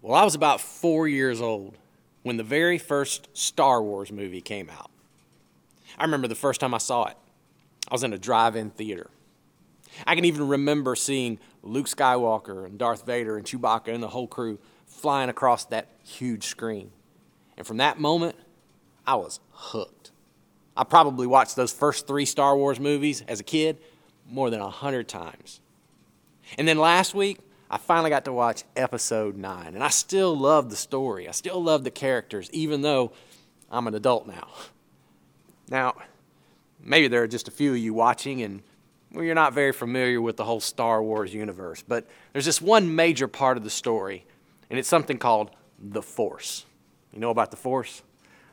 Well, I was about four years old when the very first Star Wars movie came out. I remember the first time I saw it. I was in a drive in theater. I can even remember seeing Luke Skywalker and Darth Vader and Chewbacca and the whole crew flying across that huge screen. And from that moment, I was hooked. I probably watched those first three Star Wars movies as a kid more than a hundred times. And then last week, I finally got to watch episode nine, and I still love the story. I still love the characters, even though I'm an adult now. Now, maybe there are just a few of you watching, and well, you're not very familiar with the whole Star Wars universe, but there's this one major part of the story, and it's something called the Force. You know about the Force?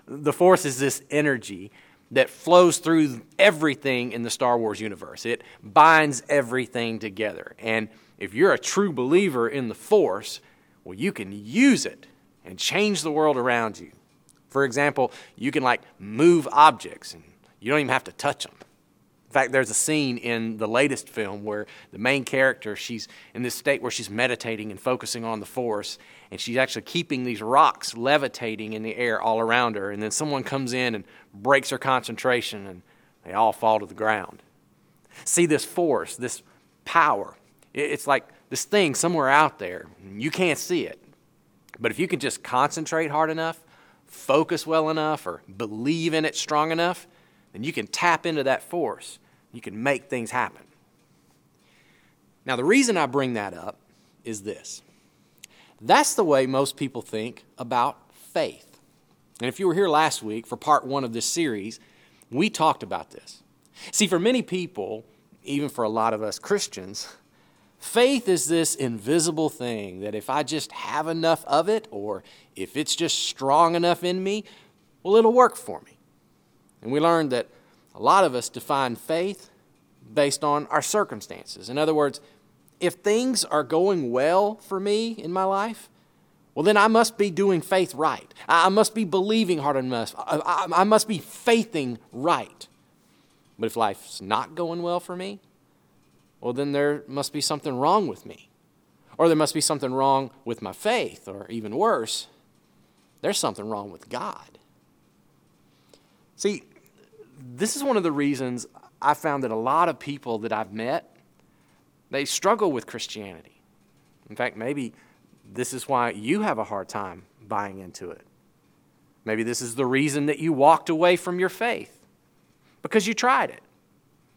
The Force is this energy that flows through everything in the Star Wars universe. It binds everything together. And if you're a true believer in the Force, well, you can use it and change the world around you. For example, you can like move objects and you don't even have to touch them. In fact, there's a scene in the latest film where the main character, she's in this state where she's meditating and focusing on the force, and she's actually keeping these rocks levitating in the air all around her. And then someone comes in and breaks her concentration, and they all fall to the ground. See this force, this power. It's like this thing somewhere out there. You can't see it. But if you can just concentrate hard enough, focus well enough, or believe in it strong enough, then you can tap into that force. You can make things happen. Now, the reason I bring that up is this that's the way most people think about faith. And if you were here last week for part one of this series, we talked about this. See, for many people, even for a lot of us Christians, Faith is this invisible thing that if I just have enough of it, or if it's just strong enough in me, well, it'll work for me. And we learned that a lot of us define faith based on our circumstances. In other words, if things are going well for me in my life, well, then I must be doing faith right. I must be believing hard enough. I must be faithing right. But if life's not going well for me, well, then there must be something wrong with me. Or there must be something wrong with my faith, or even worse, there's something wrong with God. See, this is one of the reasons I found that a lot of people that I've met, they struggle with Christianity. In fact, maybe this is why you have a hard time buying into it. Maybe this is the reason that you walked away from your faith because you tried it.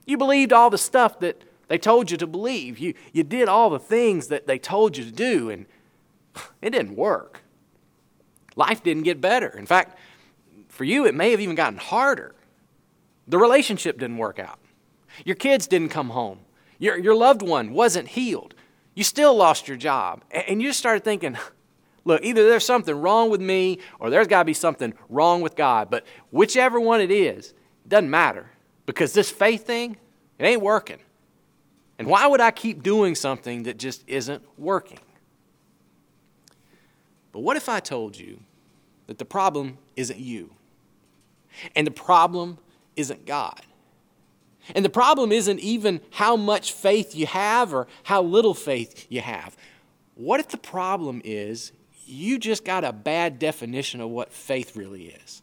You believed all the stuff that they told you to believe. You, you did all the things that they told you to do, and it didn't work. Life didn't get better. In fact, for you, it may have even gotten harder. The relationship didn't work out. Your kids didn't come home. Your, your loved one wasn't healed. You still lost your job. And you just started thinking, look, either there's something wrong with me or there's got to be something wrong with God. But whichever one it is, it doesn't matter because this faith thing, it ain't working. And why would I keep doing something that just isn't working? But what if I told you that the problem isn't you? And the problem isn't God? And the problem isn't even how much faith you have or how little faith you have. What if the problem is you just got a bad definition of what faith really is?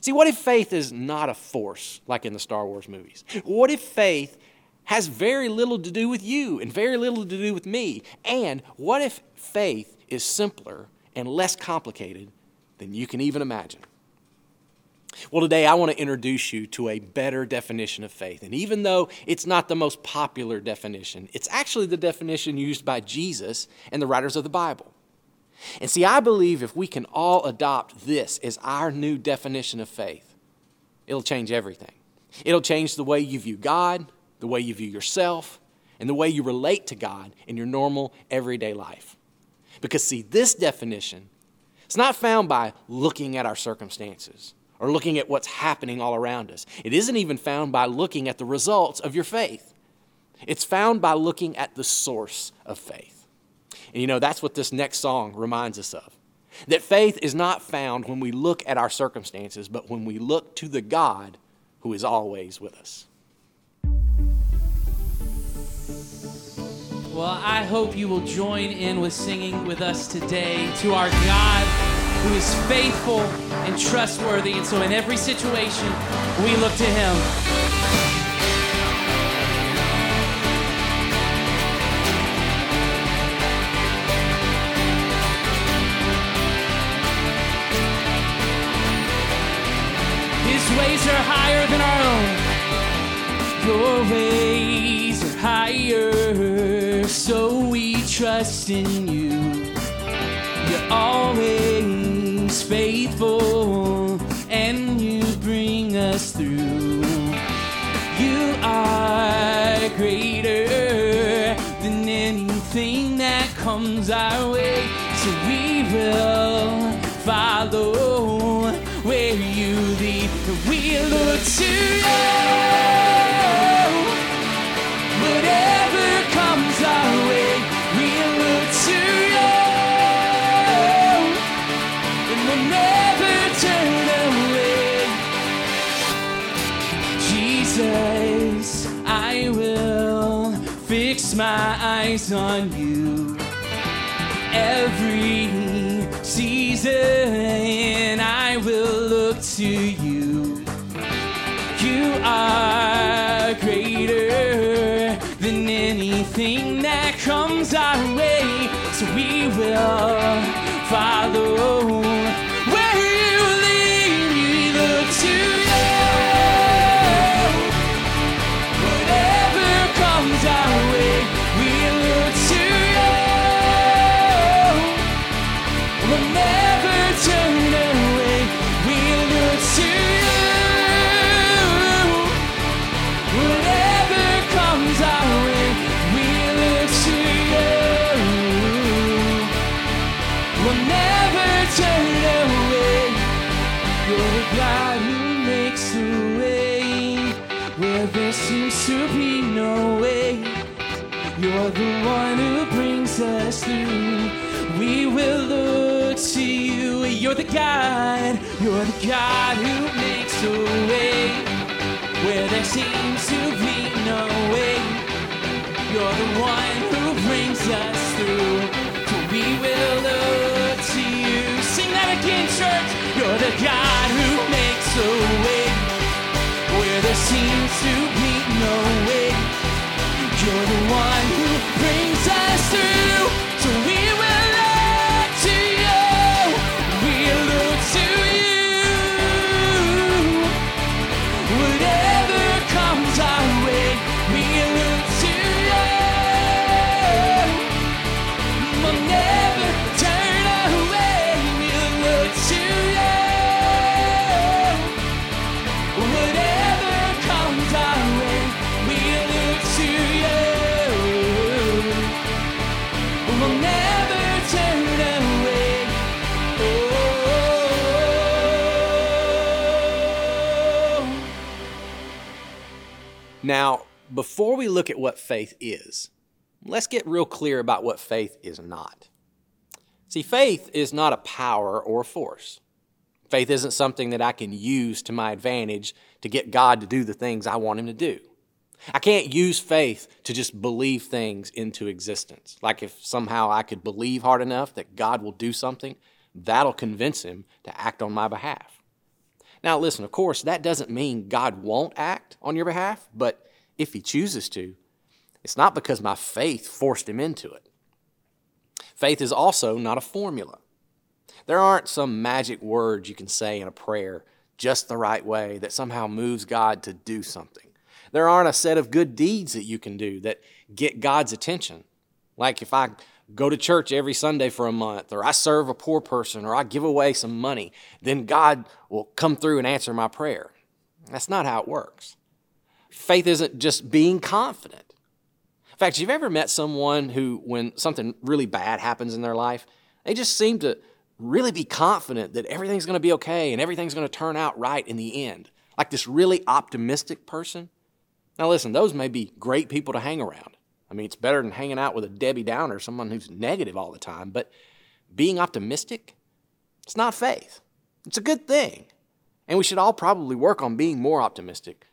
See, what if faith is not a force like in the Star Wars movies? What if faith has very little to do with you and very little to do with me. And what if faith is simpler and less complicated than you can even imagine? Well, today I want to introduce you to a better definition of faith. And even though it's not the most popular definition, it's actually the definition used by Jesus and the writers of the Bible. And see, I believe if we can all adopt this as our new definition of faith, it'll change everything. It'll change the way you view God, the way you view yourself, and the way you relate to God in your normal everyday life. Because, see, this definition is not found by looking at our circumstances or looking at what's happening all around us. It isn't even found by looking at the results of your faith. It's found by looking at the source of faith. And you know, that's what this next song reminds us of. That faith is not found when we look at our circumstances, but when we look to the God who is always with us. Well, I hope you will join in with singing with us today to our God who is faithful and trustworthy. And so, in every situation, we look to Him. His ways are higher than our own. Your ways are higher, so we trust in you. You're always faithful, and you bring us through. You are greater than anything that comes our way, so we will follow where you lead. We look to we the one who brings us through. We will look to you. You're the God, you're the God who makes a way where there seems to be no way. You're the one who brings us through. So we will look to you. Sing that again, church. You're the God who makes a way where there seems to be no way. You're the one who brings us through. Now, before we look at what faith is, let's get real clear about what faith is not. See, faith is not a power or a force. Faith isn't something that I can use to my advantage to get God to do the things I want Him to do. I can't use faith to just believe things into existence. Like if somehow I could believe hard enough that God will do something, that'll convince Him to act on my behalf. Now, listen, of course, that doesn't mean God won't act on your behalf, but if He chooses to, it's not because my faith forced Him into it. Faith is also not a formula. There aren't some magic words you can say in a prayer just the right way that somehow moves God to do something. There aren't a set of good deeds that you can do that get God's attention. Like if I go to church every Sunday for a month, or I serve a poor person, or I give away some money, then God will come through and answer my prayer. That's not how it works. Faith isn't just being confident. In fact, you've ever met someone who, when something really bad happens in their life, they just seem to really be confident that everything's going to be okay and everything's going to turn out right in the end. Like this really optimistic person. Now, listen, those may be great people to hang around. I mean, it's better than hanging out with a Debbie Downer, someone who's negative all the time. But being optimistic, it's not faith. It's a good thing. And we should all probably work on being more optimistic.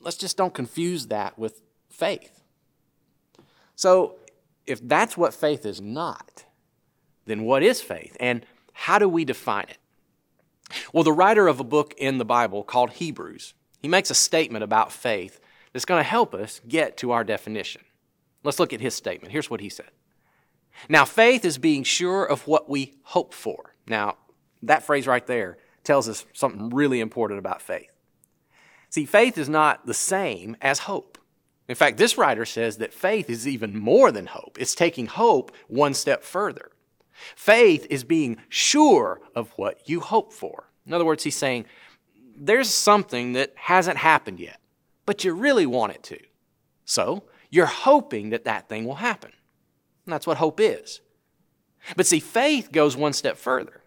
Let's just don't confuse that with faith. So, if that's what faith is not, then what is faith? And how do we define it? Well, the writer of a book in the Bible called Hebrews, he makes a statement about faith that's going to help us get to our definition. Let's look at his statement. Here's what he said. Now, faith is being sure of what we hope for. Now, that phrase right there tells us something really important about faith. See, faith is not the same as hope. In fact, this writer says that faith is even more than hope. It's taking hope one step further. Faith is being sure of what you hope for. In other words, he's saying, there's something that hasn't happened yet, but you really want it to. So, you're hoping that that thing will happen. And that's what hope is. But see, faith goes one step further.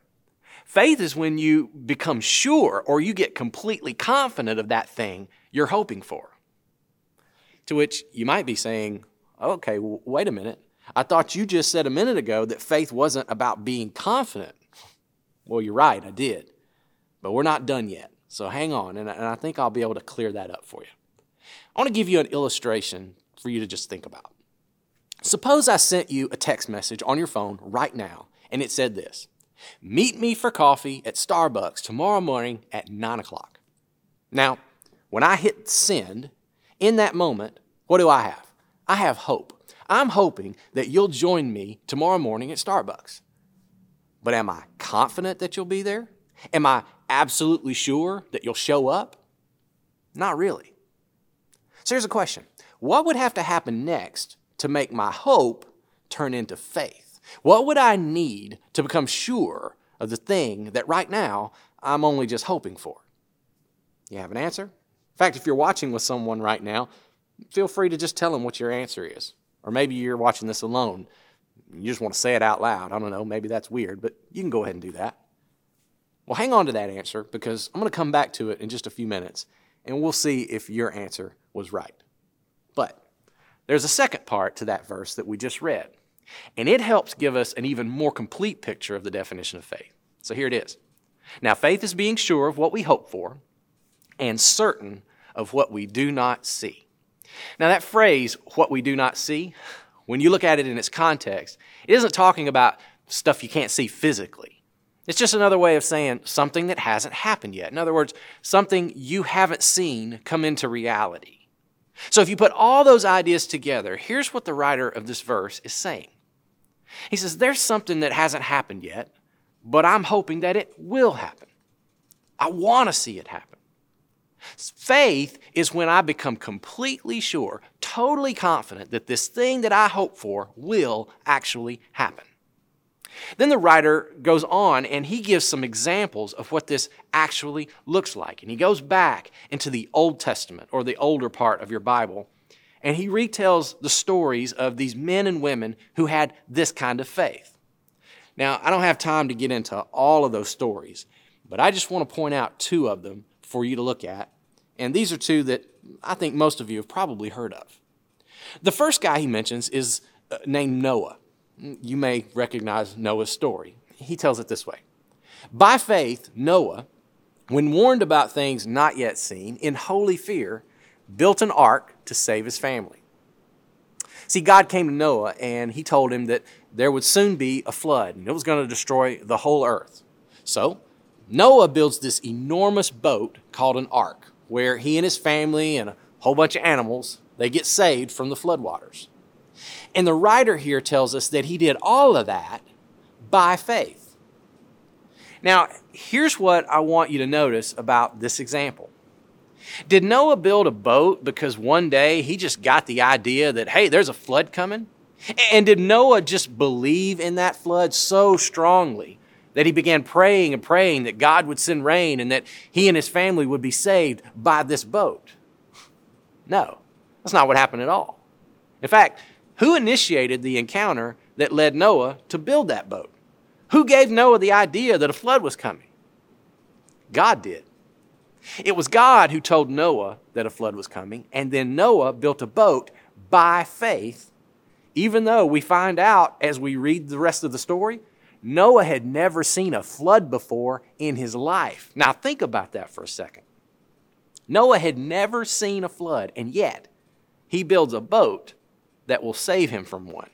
Faith is when you become sure or you get completely confident of that thing you're hoping for. To which you might be saying, okay, wait a minute. I thought you just said a minute ago that faith wasn't about being confident. Well, you're right, I did. But we're not done yet. So hang on, and I think I'll be able to clear that up for you. I want to give you an illustration for you to just think about. Suppose I sent you a text message on your phone right now, and it said this Meet me for coffee at Starbucks tomorrow morning at 9 o'clock. Now, when I hit send, in that moment, what do I have? I have hope. I'm hoping that you'll join me tomorrow morning at Starbucks. But am I confident that you'll be there? Am I absolutely sure that you'll show up? Not really. So here's a question What would have to happen next to make my hope turn into faith? What would I need to become sure of the thing that right now I'm only just hoping for? You have an answer? In fact, if you're watching with someone right now, feel free to just tell them what your answer is. Or maybe you're watching this alone. You just want to say it out loud. I don't know, maybe that's weird, but you can go ahead and do that. Well, hang on to that answer because I'm going to come back to it in just a few minutes and we'll see if your answer was right. But there's a second part to that verse that we just read, and it helps give us an even more complete picture of the definition of faith. So here it is. Now, faith is being sure of what we hope for and certain of what we do not see. Now, that phrase, what we do not see, when you look at it in its context, it isn't talking about stuff you can't see physically. It's just another way of saying something that hasn't happened yet. In other words, something you haven't seen come into reality. So if you put all those ideas together, here's what the writer of this verse is saying. He says, There's something that hasn't happened yet, but I'm hoping that it will happen. I want to see it happen. Faith is when I become completely sure, totally confident that this thing that I hope for will actually happen. Then the writer goes on and he gives some examples of what this actually looks like. And he goes back into the Old Testament or the older part of your Bible and he retells the stories of these men and women who had this kind of faith. Now, I don't have time to get into all of those stories, but I just want to point out two of them for you to look at. And these are two that I think most of you have probably heard of. The first guy he mentions is uh, named Noah. You may recognize Noah's story. He tells it this way By faith, Noah, when warned about things not yet seen, in holy fear, built an ark to save his family. See, God came to Noah and he told him that there would soon be a flood and it was going to destroy the whole earth. So, Noah builds this enormous boat called an ark where he and his family and a whole bunch of animals they get saved from the floodwaters. And the writer here tells us that he did all of that by faith. Now, here's what I want you to notice about this example. Did Noah build a boat because one day he just got the idea that, hey, there's a flood coming? And did Noah just believe in that flood so strongly that he began praying and praying that God would send rain and that he and his family would be saved by this boat? No, that's not what happened at all. In fact, who initiated the encounter that led Noah to build that boat? Who gave Noah the idea that a flood was coming? God did. It was God who told Noah that a flood was coming, and then Noah built a boat by faith, even though we find out as we read the rest of the story, Noah had never seen a flood before in his life. Now, think about that for a second. Noah had never seen a flood, and yet he builds a boat that will save him from one.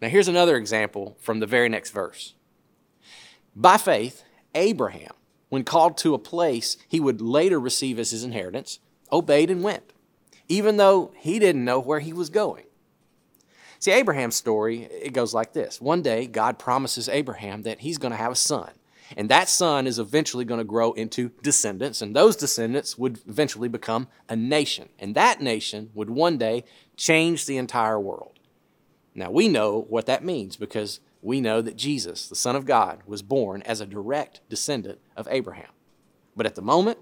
Now, here's another example from the very next verse. By faith, Abraham, when called to a place he would later receive as his inheritance, obeyed and went, even though he didn't know where he was going. See, Abraham's story, it goes like this. One day, God promises Abraham that he's going to have a son. And that son is eventually going to grow into descendants, and those descendants would eventually become a nation. And that nation would one day change the entire world. Now, we know what that means because we know that Jesus, the Son of God, was born as a direct descendant of Abraham. But at the moment,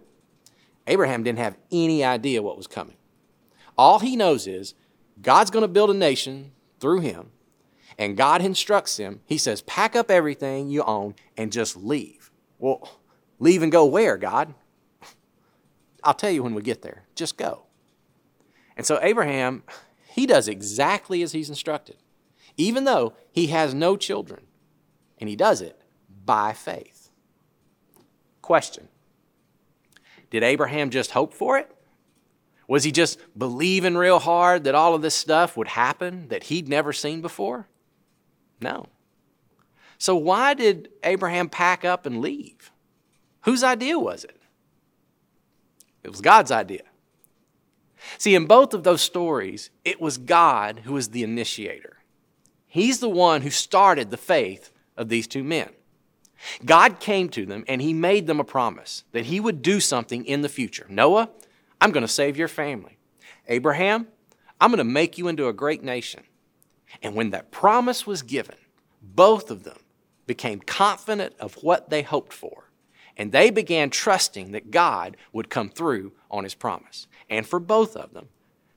Abraham didn't have any idea what was coming. All he knows is God's going to build a nation through him, and God instructs him. He says, Pack up everything you own and just leave. Well, leave and go where, God? I'll tell you when we get there. Just go. And so Abraham, he does exactly as he's instructed even though he has no children. And he does it by faith. Question Did Abraham just hope for it? Was he just believing real hard that all of this stuff would happen that he'd never seen before? No. So, why did Abraham pack up and leave? Whose idea was it? It was God's idea. See, in both of those stories, it was God who was the initiator. He's the one who started the faith of these two men. God came to them and he made them a promise that he would do something in the future. Noah, I'm going to save your family. Abraham, I'm going to make you into a great nation. And when that promise was given, both of them became confident of what they hoped for. And they began trusting that God would come through on his promise. And for both of them,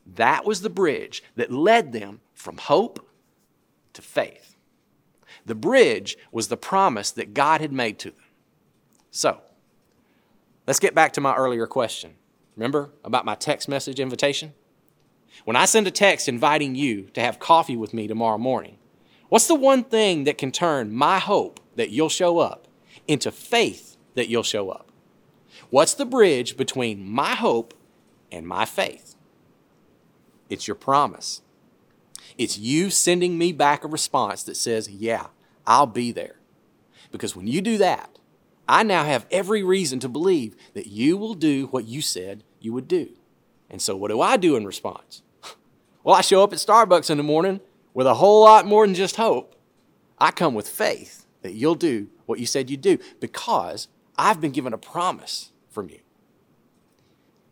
that was the bridge that led them from hope to faith. The bridge was the promise that God had made to them. So, let's get back to my earlier question. Remember about my text message invitation? When I send a text inviting you to have coffee with me tomorrow morning, what's the one thing that can turn my hope that you'll show up into faith that you'll show up? What's the bridge between my hope and my faith? It's your promise. It's you sending me back a response that says, Yeah, I'll be there. Because when you do that, I now have every reason to believe that you will do what you said you would do. And so, what do I do in response? Well, I show up at Starbucks in the morning with a whole lot more than just hope. I come with faith that you'll do what you said you'd do because I've been given a promise from you.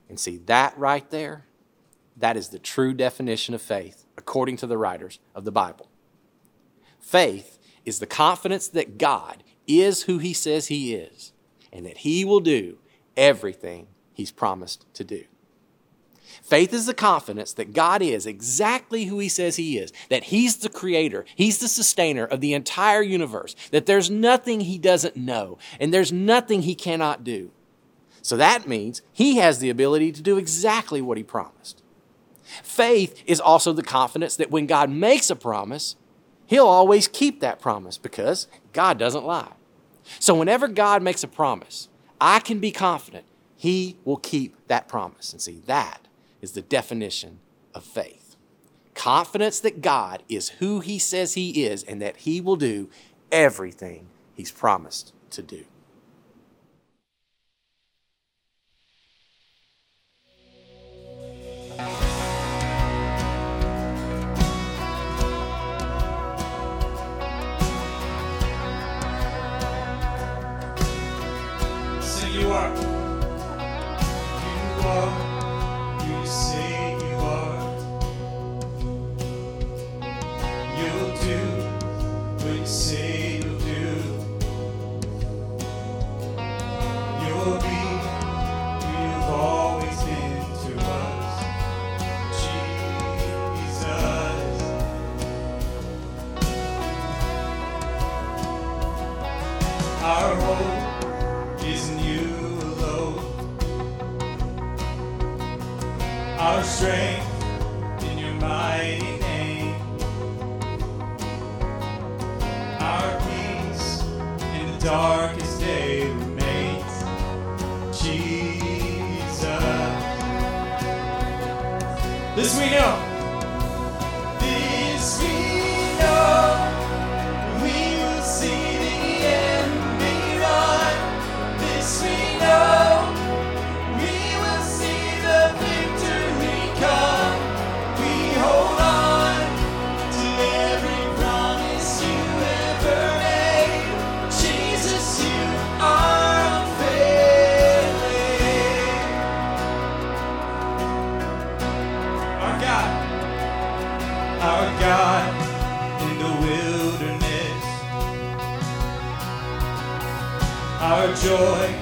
And see, that right there, that is the true definition of faith according to the writers of the Bible. Faith is the confidence that God is who he says he is and that he will do everything he's promised to do. Faith is the confidence that God is exactly who He says He is, that He's the creator, He's the sustainer of the entire universe, that there's nothing He doesn't know, and there's nothing He cannot do. So that means He has the ability to do exactly what He promised. Faith is also the confidence that when God makes a promise, He'll always keep that promise because God doesn't lie. So whenever God makes a promise, I can be confident He will keep that promise. And see, that is the definition of faith. Confidence that God is who He says He is and that He will do everything He's promised to do. This we know. This we know. Joy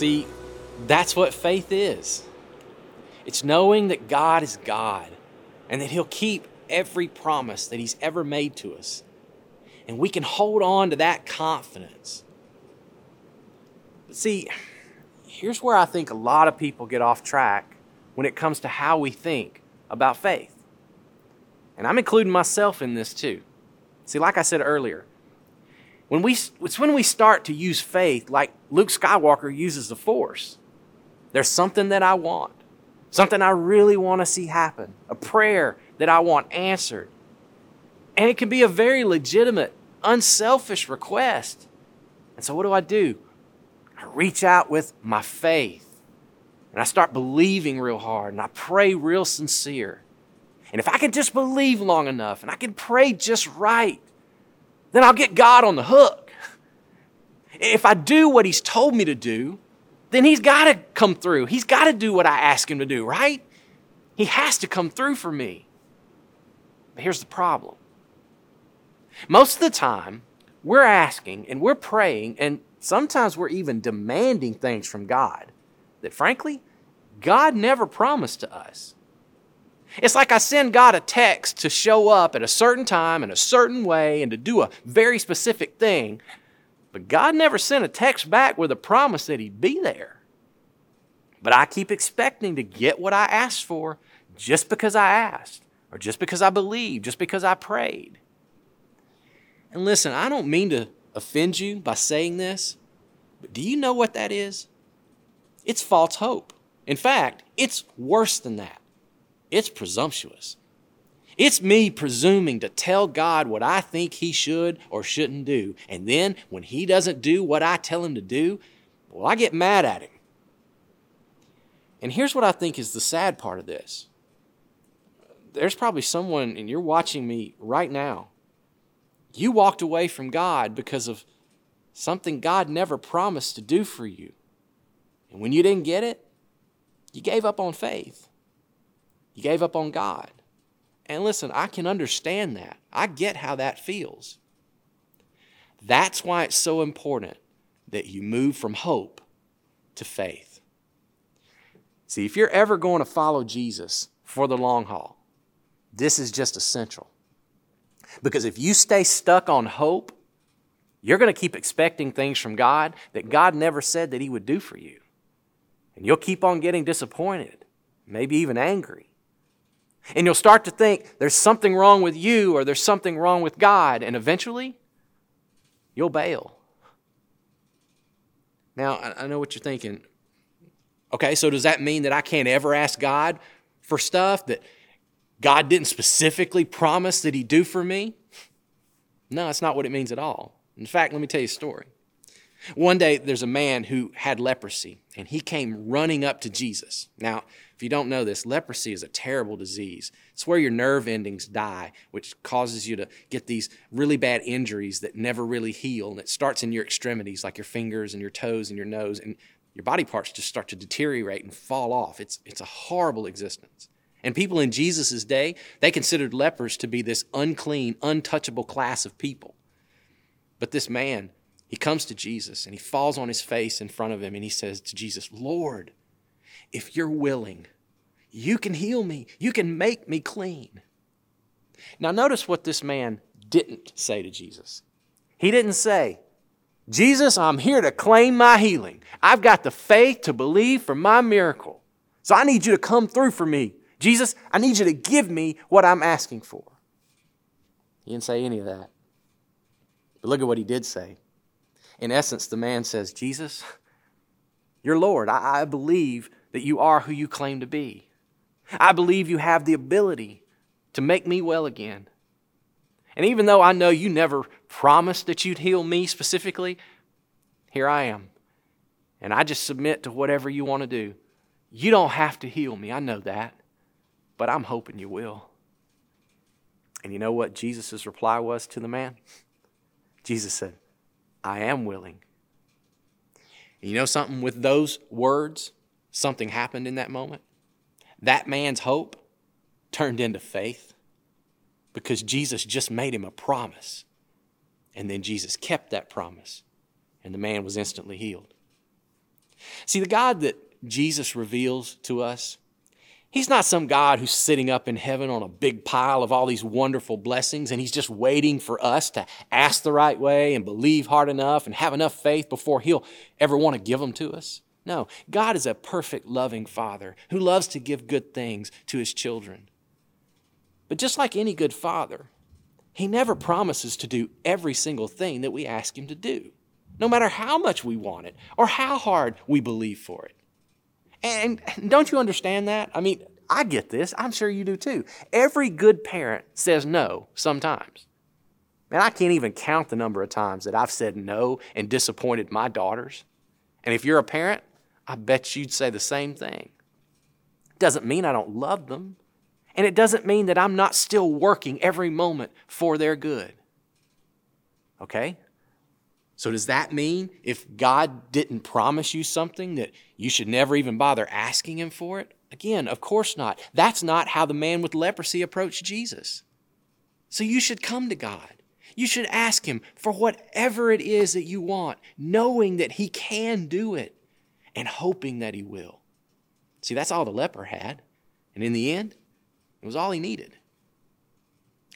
See, that's what faith is. It's knowing that God is God and that He'll keep every promise that He's ever made to us. And we can hold on to that confidence. But see, here's where I think a lot of people get off track when it comes to how we think about faith. And I'm including myself in this too. See, like I said earlier, when we, it's when we start to use faith like Luke Skywalker uses the Force. There's something that I want, something I really want to see happen, a prayer that I want answered. And it can be a very legitimate, unselfish request. And so, what do I do? I reach out with my faith and I start believing real hard and I pray real sincere. And if I can just believe long enough and I can pray just right, then I'll get God on the hook. If I do what He's told me to do, then He's got to come through. He's got to do what I ask Him to do, right? He has to come through for me. But here's the problem most of the time, we're asking and we're praying, and sometimes we're even demanding things from God that, frankly, God never promised to us. It's like I send God a text to show up at a certain time in a certain way and to do a very specific thing, but God never sent a text back with a promise that He'd be there. But I keep expecting to get what I asked for just because I asked, or just because I believed, just because I prayed. And listen, I don't mean to offend you by saying this, but do you know what that is? It's false hope. In fact, it's worse than that. It's presumptuous. It's me presuming to tell God what I think He should or shouldn't do. And then when He doesn't do what I tell Him to do, well, I get mad at Him. And here's what I think is the sad part of this there's probably someone, and you're watching me right now. You walked away from God because of something God never promised to do for you. And when you didn't get it, You gave up on faith. You gave up on God. And listen, I can understand that. I get how that feels. That's why it's so important that you move from hope to faith. See, if you're ever going to follow Jesus for the long haul, this is just essential. Because if you stay stuck on hope, you're going to keep expecting things from God that God never said that He would do for you. And you'll keep on getting disappointed, maybe even angry. And you'll start to think there's something wrong with you or there's something wrong with God, and eventually you'll bail. Now, I know what you're thinking. Okay, so does that mean that I can't ever ask God for stuff that God didn't specifically promise that He'd do for me? No, that's not what it means at all. In fact, let me tell you a story. One day, there's a man who had leprosy, and he came running up to Jesus. Now, if you don't know this, leprosy is a terrible disease. It's where your nerve endings die, which causes you to get these really bad injuries that never really heal. And it starts in your extremities, like your fingers and your toes and your nose, and your body parts just start to deteriorate and fall off. It's, it's a horrible existence. And people in Jesus' day, they considered lepers to be this unclean, untouchable class of people. But this man, he comes to Jesus and he falls on his face in front of him and he says to Jesus, Lord, if you're willing, you can heal me. You can make me clean. Now, notice what this man didn't say to Jesus. He didn't say, Jesus, I'm here to claim my healing. I've got the faith to believe for my miracle. So I need you to come through for me. Jesus, I need you to give me what I'm asking for. He didn't say any of that. But look at what he did say. In essence, the man says, Jesus, you're Lord. I, I believe that you are who you claim to be. I believe you have the ability to make me well again. And even though I know you never promised that you'd heal me specifically, here I am. And I just submit to whatever you want to do. You don't have to heal me, I know that, but I'm hoping you will. And you know what Jesus' reply was to the man? Jesus said, I am willing. And you know something? With those words, something happened in that moment. That man's hope turned into faith because Jesus just made him a promise. And then Jesus kept that promise, and the man was instantly healed. See, the God that Jesus reveals to us, He's not some God who's sitting up in heaven on a big pile of all these wonderful blessings and he's just waiting for us to ask the right way and believe hard enough and have enough faith before he'll ever want to give them to us. No, God is a perfect, loving Father who loves to give good things to his children. But just like any good father, he never promises to do every single thing that we ask him to do, no matter how much we want it or how hard we believe for it. And don't you understand that? I mean, I get this. I'm sure you do too. Every good parent says no sometimes. Man, I can't even count the number of times that I've said no and disappointed my daughters. And if you're a parent, I bet you'd say the same thing. Doesn't mean I don't love them. And it doesn't mean that I'm not still working every moment for their good. Okay? So, does that mean if God didn't promise you something that you should never even bother asking Him for it? Again, of course not. That's not how the man with leprosy approached Jesus. So, you should come to God. You should ask Him for whatever it is that you want, knowing that He can do it and hoping that He will. See, that's all the leper had. And in the end, it was all he needed.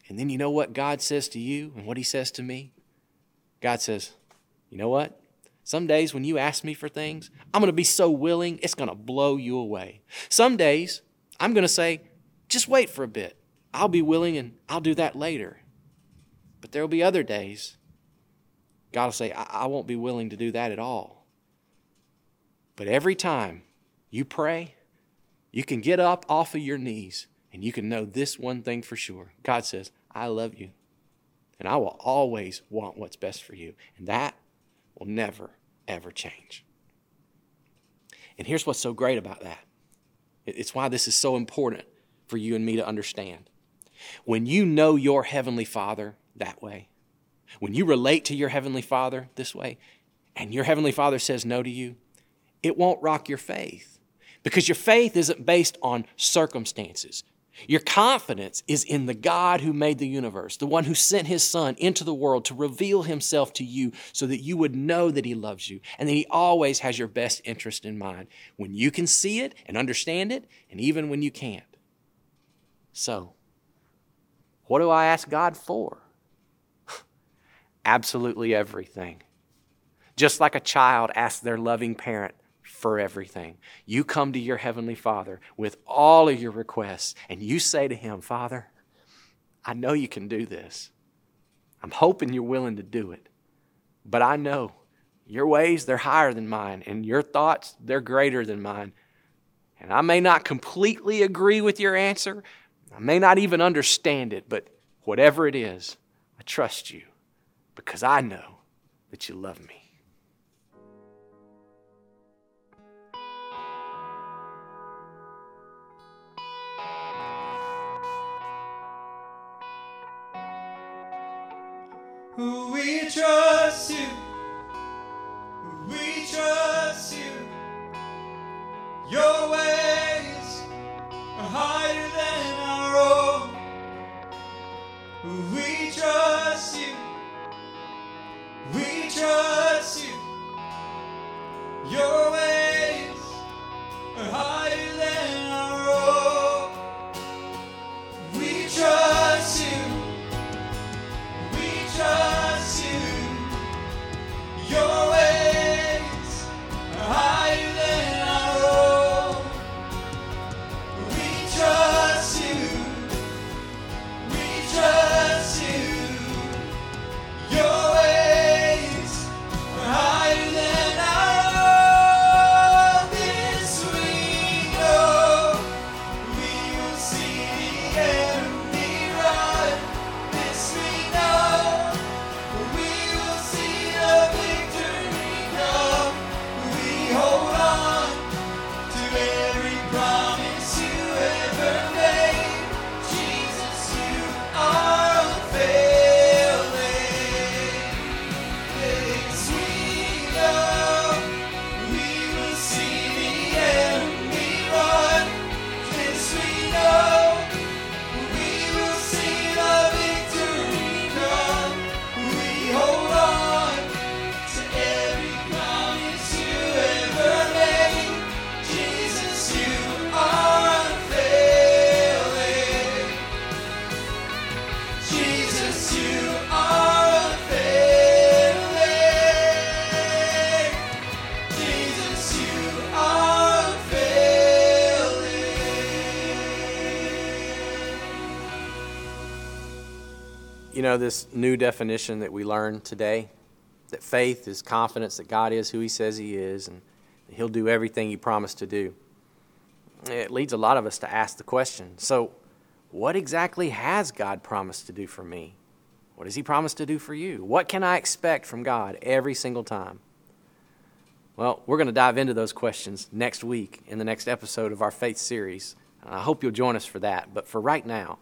And then you know what God says to you and what He says to me? God says, you know what? Some days when you ask me for things, I'm going to be so willing, it's going to blow you away. Some days, I'm going to say, just wait for a bit. I'll be willing and I'll do that later. But there will be other days, God will say, I-, I won't be willing to do that at all. But every time you pray, you can get up off of your knees and you can know this one thing for sure God says, I love you. And I will always want what's best for you. And that will never, ever change. And here's what's so great about that it's why this is so important for you and me to understand. When you know your Heavenly Father that way, when you relate to your Heavenly Father this way, and your Heavenly Father says no to you, it won't rock your faith because your faith isn't based on circumstances. Your confidence is in the God who made the universe, the one who sent his son into the world to reveal himself to you so that you would know that he loves you and that he always has your best interest in mind when you can see it and understand it, and even when you can't. So, what do I ask God for? Absolutely everything. Just like a child asks their loving parent for everything. You come to your Heavenly Father with all of your requests, and you say to Him, Father, I know you can do this. I'm hoping you're willing to do it. But I know your ways, they're higher than mine, and your thoughts, they're greater than mine. And I may not completely agree with your answer, I may not even understand it, but whatever it is, I trust you because I know that you love me. We You know, this new definition that we learned today that faith is confidence that God is who He says He is and He'll do everything He promised to do. It leads a lot of us to ask the question so, what exactly has God promised to do for me? What has He promised to do for you? What can I expect from God every single time? Well, we're going to dive into those questions next week in the next episode of our faith series. I hope you'll join us for that. But for right now,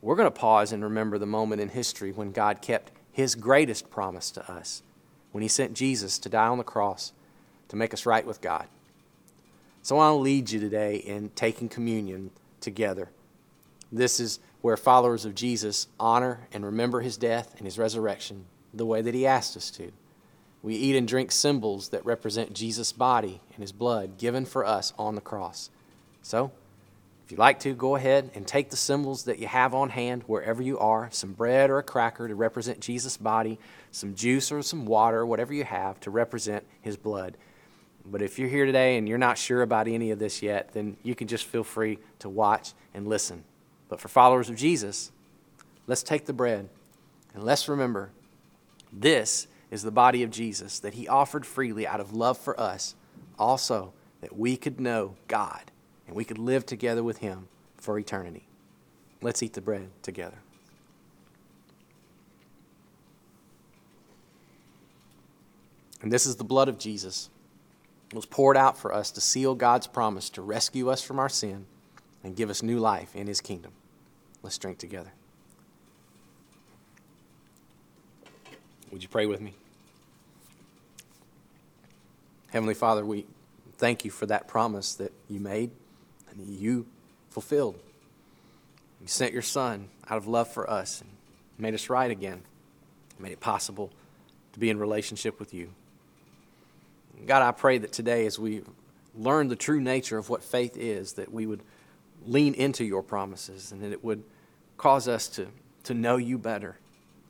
we're going to pause and remember the moment in history when God kept His greatest promise to us, when He sent Jesus to die on the cross to make us right with God. So I want to lead you today in taking communion together. This is where followers of Jesus honor and remember His death and His resurrection the way that He asked us to. We eat and drink symbols that represent Jesus' body and His blood given for us on the cross. So, if you'd like to, go ahead and take the symbols that you have on hand wherever you are some bread or a cracker to represent Jesus' body, some juice or some water, whatever you have to represent his blood. But if you're here today and you're not sure about any of this yet, then you can just feel free to watch and listen. But for followers of Jesus, let's take the bread and let's remember this is the body of Jesus that he offered freely out of love for us, also that we could know God and we could live together with him for eternity. Let's eat the bread together. And this is the blood of Jesus. It was poured out for us to seal God's promise to rescue us from our sin and give us new life in his kingdom. Let's drink together. Would you pray with me? Heavenly Father, we thank you for that promise that you made you fulfilled. You sent your son out of love for us and made us right again, made it possible to be in relationship with you. God, I pray that today, as we learn the true nature of what faith is, that we would lean into your promises and that it would cause us to, to know you better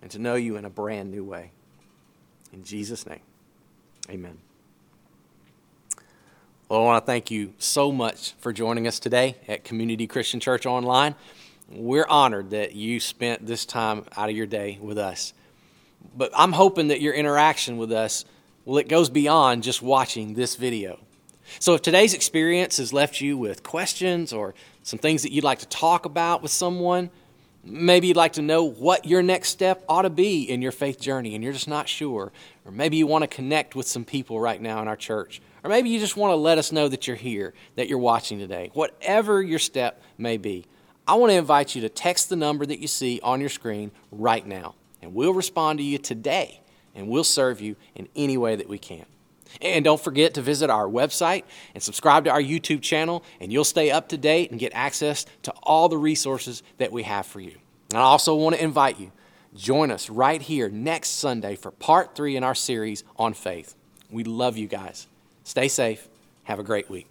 and to know you in a brand new way. In Jesus' name, amen. Well, I want to thank you so much for joining us today at Community Christian Church Online. We're honored that you spent this time out of your day with us. But I'm hoping that your interaction with us, well, it goes beyond just watching this video. So if today's experience has left you with questions or some things that you'd like to talk about with someone, maybe you'd like to know what your next step ought to be in your faith journey and you're just not sure, or maybe you want to connect with some people right now in our church or maybe you just want to let us know that you're here, that you're watching today. Whatever your step may be, I want to invite you to text the number that you see on your screen right now. And we'll respond to you today, and we'll serve you in any way that we can. And don't forget to visit our website and subscribe to our YouTube channel, and you'll stay up to date and get access to all the resources that we have for you. And I also want to invite you, join us right here next Sunday for part three in our series on faith. We love you guys. Stay safe. Have a great week.